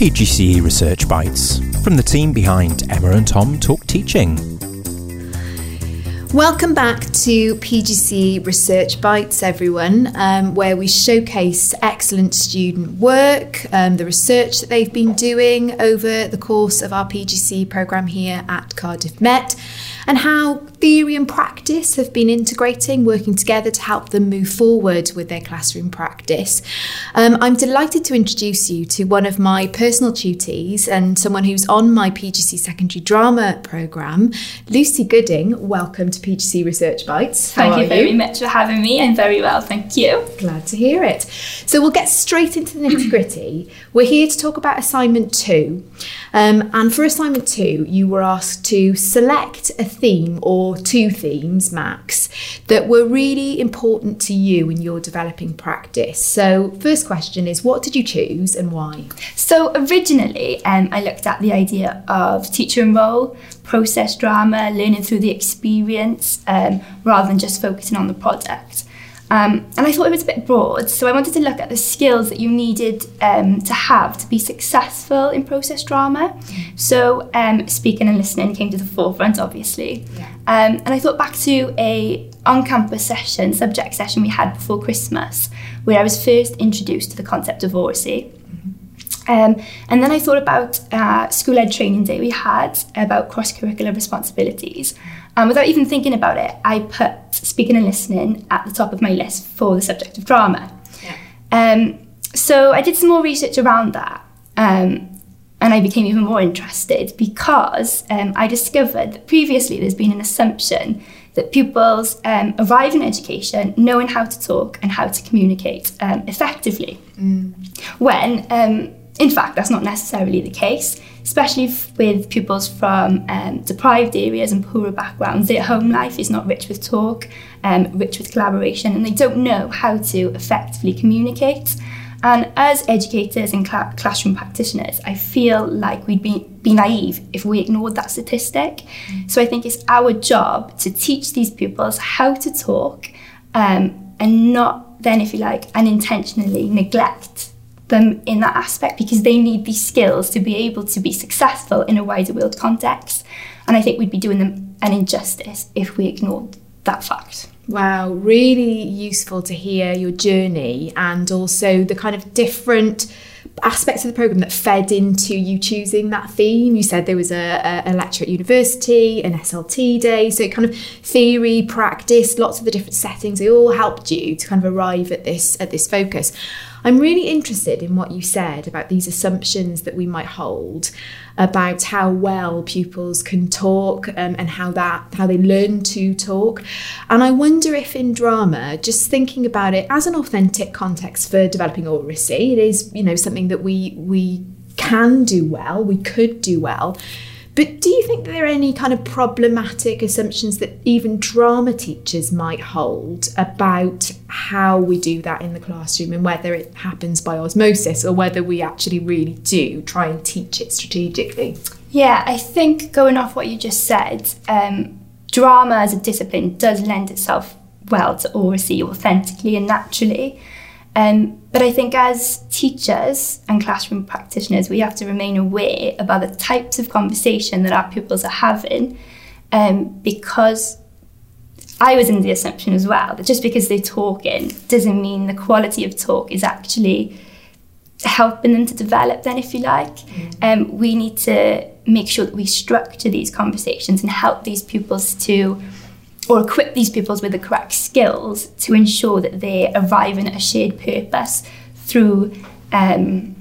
PGCE Research Bites from the team behind Emma and Tom Talk Teaching. Welcome back to PGC Research Bites, everyone, um, where we showcase excellent student work, um, the research that they've been doing over the course of our PGC programme here at Cardiff Met, and how theory and practice have been integrating, working together to help them move forward with their classroom practice. Um, I'm delighted to introduce you to one of my personal tutees and someone who's on my PGC secondary drama programme, Lucy Gooding. Welcome to PGC Research Bites. How thank you very you? much for having me. I'm very well, thank you. Glad to hear it. So we'll get straight into the nitty gritty. We're here to talk about assignment two. Um, and for assignment two, you were asked to select a theme or two themes, max, that were really important to you in your developing practice. So, first question is what did you choose and why? So, originally, um, I looked at the idea of teacher and role, process drama, learning through the experience, um, rather than just focusing on the project. Um, and I thought it was a bit broad, so I wanted to look at the skills that you needed um, to have to be successful in process drama. So um, speaking and listening came to the forefront, obviously. Yeah. Um, and I thought back to a on-campus session, subject session we had before Christmas, where I was first introduced to the concept of oracy. Mm-hmm. Um, and then I thought about uh, school ed training day we had about cross curricular responsibilities. And without even thinking about it, I put speaking and listening at the top of my list for the subject of drama. Yeah. Um, so I did some more research around that. Um, and I became even more interested because um, I discovered that previously there's been an assumption that pupils um, arrive in education knowing how to talk and how to communicate um, effectively. Mm. When, um, in fact, that's not necessarily the case especially with pupils from um, deprived areas and poorer backgrounds. Their home life is not rich with talk, um, rich with collaboration, and they don't know how to effectively communicate. And as educators and cl- classroom practitioners, I feel like we'd be, be naive if we ignored that statistic. Mm. So I think it's our job to teach these pupils how to talk um, and not then, if you like, unintentionally neglect them in that aspect because they need these skills to be able to be successful in a wider world context. And I think we'd be doing them an injustice if we ignored that fact. Wow, really useful to hear your journey and also the kind of different aspects of the program that fed into you choosing that theme. You said there was a, a, lecture at university, an SLT day, so kind of theory, practice, lots of the different settings. They all helped you to kind of arrive at this at this focus. I'm really interested in what you said about these assumptions that we might hold about how well pupils can talk um, and how that how they learn to talk. And I wonder if in drama, just thinking about it as an authentic context for developing oracy, it is you know something that we we can do well, we could do well. But do you think there are any kind of problematic assumptions that even drama teachers might hold about how we do that in the classroom and whether it happens by osmosis or whether we actually really do try and teach it strategically? Yeah, I think going off what you just said, um, drama as a discipline does lend itself well to oracy authentically and naturally. Um, but I think as teachers and classroom practitioners, we have to remain aware about the types of conversation that our pupils are having um, because I was in the assumption as well that just because they're talking doesn't mean the quality of talk is actually helping them to develop then if you like mm. um, we need to make sure that we structure these conversations and help these pupils to or equip these pupils with the correct skills to ensure that they arrive in a shared purpose through um,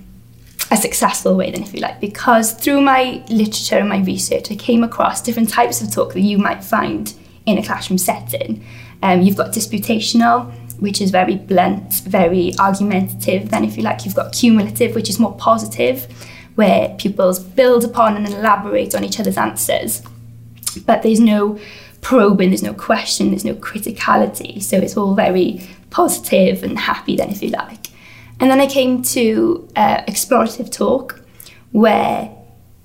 a successful way, then, if you like. Because through my literature and my research, I came across different types of talk that you might find in a classroom setting. Um, you've got disputational, which is very blunt, very argumentative. Then, if you like, you've got cumulative, which is more positive, where pupils build upon and elaborate on each other's answers. But there's no probing, there's no question, there's no criticality. So it's all very positive and happy, then, if you like. And then I came to uh, explorative talk, where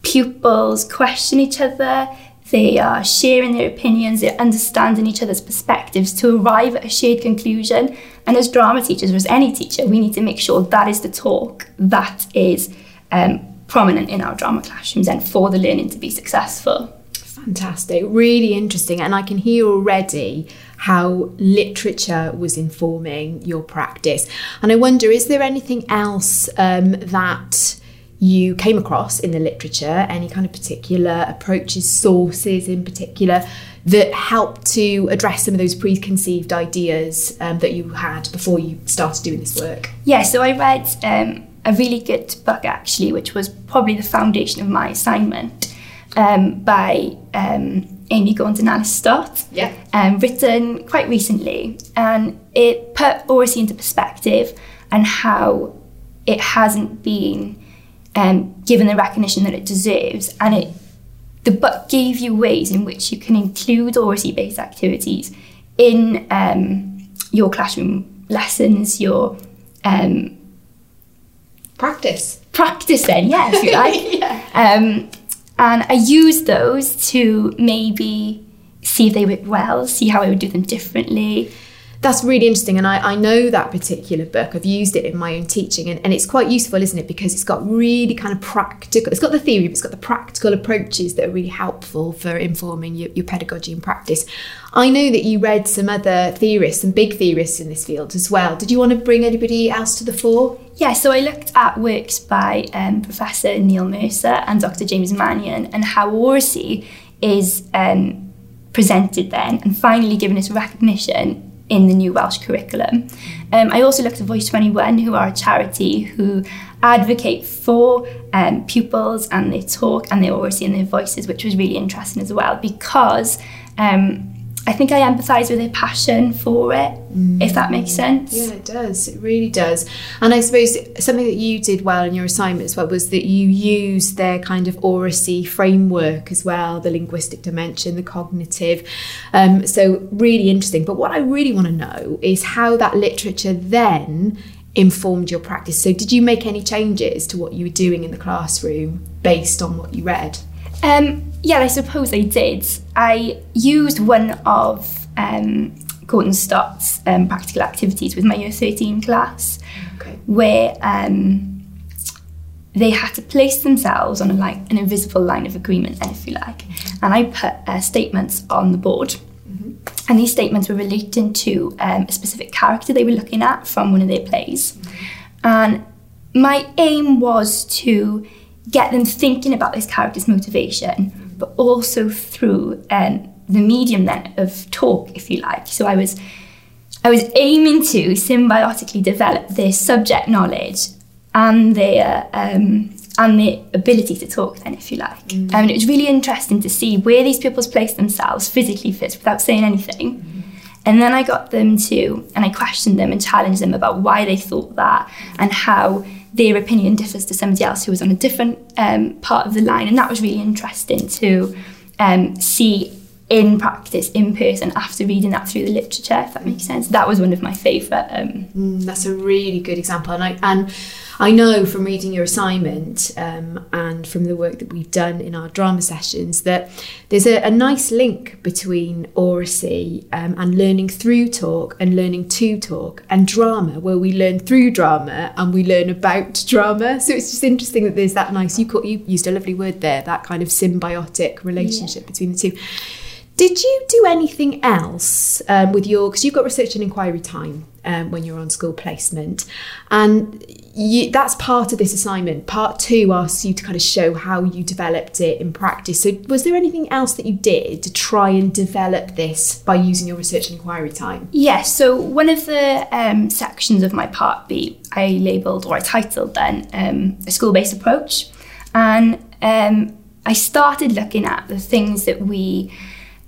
pupils question each other, they are sharing their opinions, they're understanding each other's perspectives to arrive at a shared conclusion. And as drama teachers, or as any teacher, we need to make sure that is the talk that is um, prominent in our drama classrooms and for the learning to be successful. Fantastic, really interesting. And I can hear already how literature was informing your practice. And I wonder, is there anything else um, that you came across in the literature, any kind of particular approaches, sources in particular, that helped to address some of those preconceived ideas um, that you had before you started doing this work? Yeah, so I read um, a really good book actually, which was probably the foundation of my assignment um, by um, Amy Gaunt and Alice Stott, Yeah. um, written quite recently. And it put oracy into perspective and how it hasn't been um, given the recognition that it deserves. And it the book gave you ways in which you can include oracy-based activities in um, your classroom lessons, your um, Practice. practice then, yeah, if you like. um, and I used those to maybe see if they worked well, see how I would do them differently. That's really interesting. And I, I know that particular book. I've used it in my own teaching. And, and it's quite useful, isn't it? Because it's got really kind of practical, it's got the theory, but it's got the practical approaches that are really helpful for informing your, your pedagogy and practice. I know that you read some other theorists, some big theorists in this field as well. Did you want to bring anybody else to the fore? Yeah, so I looked at works by um, Professor Neil Mercer and Dr. James Mannion and how oracy is um, presented then and finally given its recognition in the new Welsh curriculum. Um, I also looked at Voice 21, who are a charity who advocate for um, pupils and their talk and their oracy and their voices, which was really interesting as well because um, I think I empathise with their passion for it, if that makes sense. Yeah, it does. It really does. And I suppose something that you did well in your assignment as well was that you used their kind of oracy framework as well, the linguistic dimension, the cognitive. Um, so really interesting. But what I really want to know is how that literature then informed your practice. So did you make any changes to what you were doing in the classroom based on what you read? Um, yeah, I suppose I did. I used one of um, Gaunt and Stott's um, practical activities with my year 13 class, Okay. where um, they had to place themselves on a line, an invisible line of agreement, if you like. And I put uh, statements on the board. And these statements were relating to um, a specific character they were looking at from one of their plays. And my aim was to get them thinking about this character's motivation, but also through um, the medium then of talk, if you like. So I was, I was aiming to symbiotically develop their subject knowledge and their um, and their ability to talk, then, if you like. Um, and it was really interesting to see where these pupils placed themselves physically fit without saying anything. And then I got them to, and I questioned them and challenged them about why they thought that and how their opinion differs to somebody else who was on a different um, part of the line. And that was really interesting to um, see in practice, in person, after reading that through the literature, if that makes sense. That was one of my favourite. Um, Mm, that's a really good example, and I and I know from reading your assignment um, and from the work that we've done in our drama sessions that there's a, a nice link between oracy um, and learning through talk and learning to talk and drama, where we learn through drama and we learn about drama. So it's just interesting that there's that nice. You caught, you used a lovely word there, that kind of symbiotic relationship between the two. Did you do anything else um, with your? Because you've got research and inquiry time um, when you're on school placement, and you, that's part of this assignment. Part two asks you to kind of show how you developed it in practice. So, was there anything else that you did to try and develop this by using your research and inquiry time? Yes, so one of the um, sections of my part B, I labelled or I titled then um, a school based approach. And um, I started looking at the things that we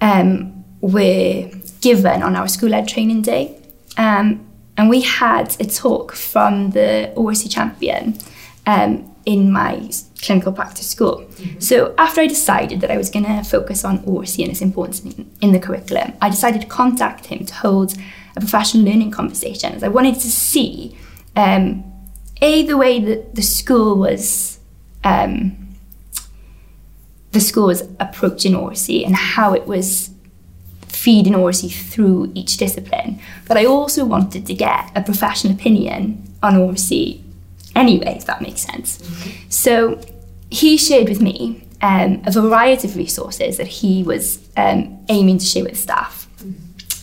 um, were given on our school ed training day. Um, and we had a talk from the oracy champion um, in my clinical practice school. So after I decided that I was going to focus on oracy and its importance in, in the curriculum, I decided to contact him to hold a professional learning conversation as I wanted to see um, a the way that the school was um, the school was approaching oracy and how it was feeding oracy through each discipline. But I also wanted to get a professional opinion on oracy anyway, if that makes sense. So he shared with me um, a variety of resources that he was um, aiming to share with staff.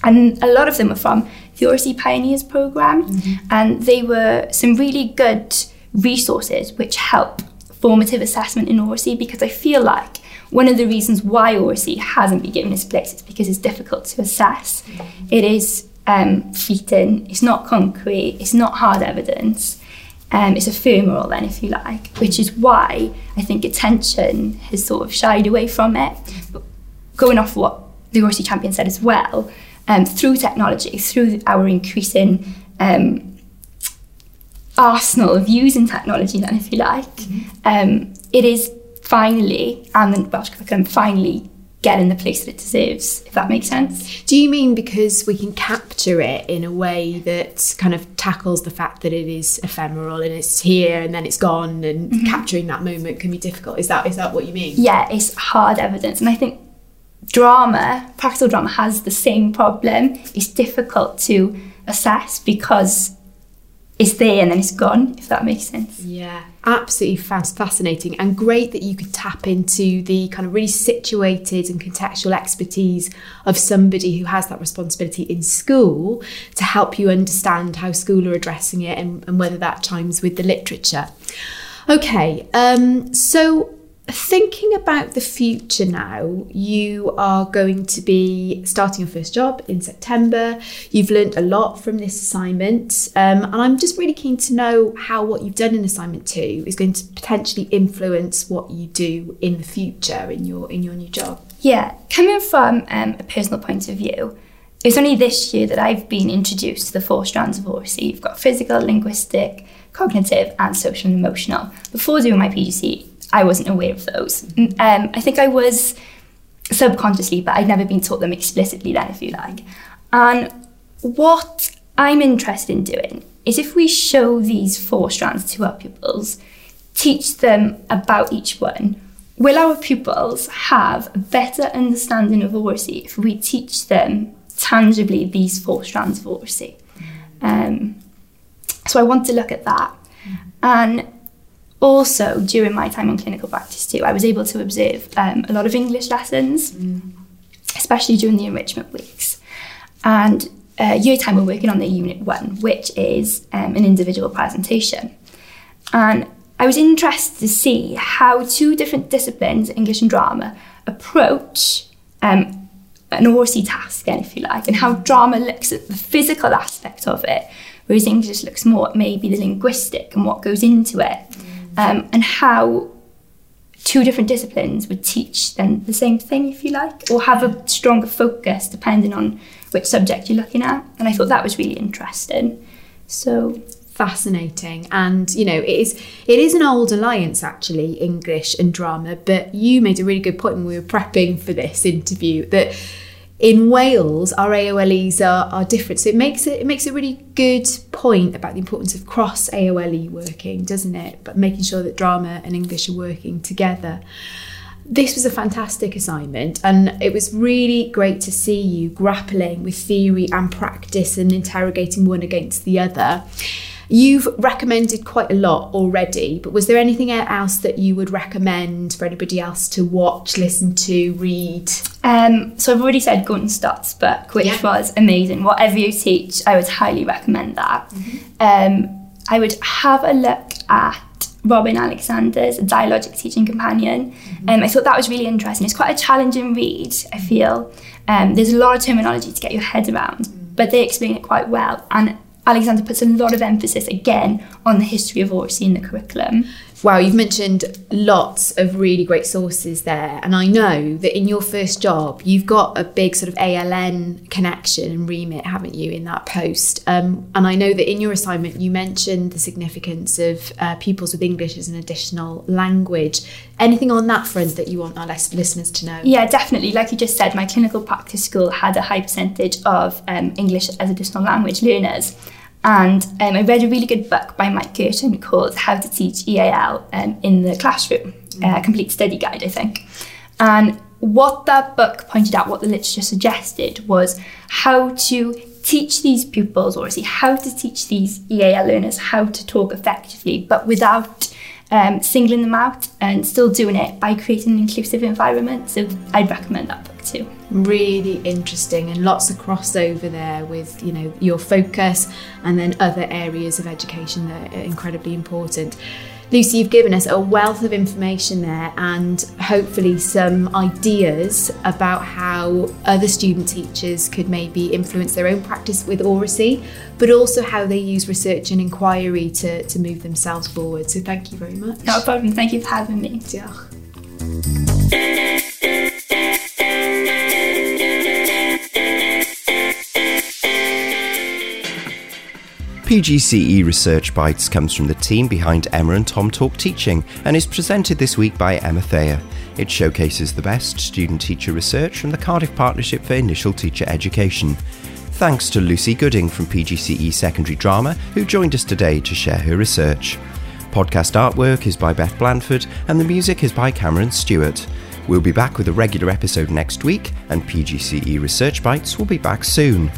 And a lot of them were from the Oracy Pioneers program, mm-hmm. and they were some really good resources which help formative assessment in Oracy because I feel like one of the reasons why Oracy hasn't been given its place is because it's difficult to assess. Mm-hmm. It is um, fleeting, it's not concrete, it's not hard evidence. Um, it's ephemeral then, if you like, which is why I think attention has sort of shied away from it. But going off what the Oracy champion said as well, um, through technology, through our increasing um, arsenal of using technology, then, if you like, mm-hmm. um, it is finally, and the Welsh curriculum finally get in the place that it deserves, if that makes sense. Do you mean because we can capture it in a way that kind of tackles the fact that it is ephemeral and it's here and then it's gone and mm-hmm. capturing that moment can be difficult? Is that is that what you mean? Yeah, it's hard evidence. And I think drama, practical drama has the same problem. It's difficult to assess because it's there and then it's gone, if that makes sense. Yeah, absolutely fascinating and great that you could tap into the kind of really situated and contextual expertise of somebody who has that responsibility in school to help you understand how school are addressing it and, and whether that chimes with the literature. Okay, um, so thinking about the future now, you are going to be starting your first job in September. You've learned a lot from this assignment, um, and I'm just really keen to know how what you've done in assignment two is going to potentially influence what you do in the future in your in your new job. Yeah, coming from um, a personal point of view. It's only this year that I've been introduced to the four strands of Oracy. You've got physical, linguistic, cognitive, and social and emotional. Before doing my PGC, I wasn't aware of those. Um, I think I was subconsciously, but I'd never been taught them explicitly then, if you like. And what I'm interested in doing is if we show these four strands to our pupils, teach them about each one, will our pupils have a better understanding of Oracy if we teach them tangibly these four strands of Oracy? Um, so I want to look at that. And also, during my time in clinical practice too, I was able to observe um, a lot of English lessons, mm. especially during the enrichment weeks. And uh, year time, we're working on the unit one, which is um, an individual presentation. And I was interested to see how two different disciplines, English and drama, approach um, an Oracy task, then, if you like, and how drama looks at the physical aspect of it, whereas English looks more at maybe the linguistic and what goes into it um, and how two different disciplines would teach then the same thing, if you like, or have a stronger focus depending on which subject you're looking at. And I thought that was really interesting. So fascinating and you know it is it is an old alliance actually english and drama but you made a really good point when we were prepping for this interview that in Wales, our AOLEs are, are different. So it makes it, it makes a really good point about the importance of cross AOLE working, doesn't it? But making sure that drama and English are working together. This was a fantastic assignment, and it was really great to see you grappling with theory and practice and interrogating one against the other. You've recommended quite a lot already, but was there anything else that you would recommend for anybody else to watch, listen to, read? Um, so I've already said Gaunt Stott's book, which yeah. was amazing. Whatever you teach, I would highly recommend that. Mm-hmm. Um, I would have a look at Robin Alexander's Dialogic Teaching Companion. Mm-hmm. Um, I thought that was really interesting. It's quite a challenging read, I feel. Um, there's a lot of terminology to get your head around, mm-hmm. but they explain it quite well. And Alexander puts a lot of emphasis again on the history of Oracy in the curriculum. Wow, you've mentioned lots of really great sources there. And I know that in your first job, you've got a big sort of ALN connection and remit, haven't you, in that post? Um, and I know that in your assignment, you mentioned the significance of uh, pupils with English as an additional language. Anything on that front that you want our listeners to know? Yeah, definitely. Like you just said, my clinical practice school had a high percentage of um, English as additional language learners. And um, I read a really good book by Mike Curtin called How to Teach EAL um, in the Classroom, mm. a complete study guide, I think. And what that book pointed out, what the literature suggested, was how to teach these pupils, or see how to teach these EAL learners how to talk effectively, but without um, singling them out and still doing it by creating an inclusive environment. So I'd recommend that book too. Really interesting and lots of crossover there with you know your focus and then other areas of education that are incredibly important. Lucy, you've given us a wealth of information there and hopefully some ideas about how other student teachers could maybe influence their own practice with oracy, but also how they use research and inquiry to, to move themselves forward. So thank you very much. No problem. Thank you for having me. Diolch. PGCE Research Bites comes from the team behind Emma and Tom Talk Teaching and is presented this week by Emma Thayer. It showcases the best student teacher research from the Cardiff Partnership for Initial Teacher Education. Thanks to Lucy Gooding from PGCE Secondary Drama, who joined us today to share her research. Podcast artwork is by Beth Blandford and the music is by Cameron Stewart. We'll be back with a regular episode next week, and PGCE Research Bites will be back soon.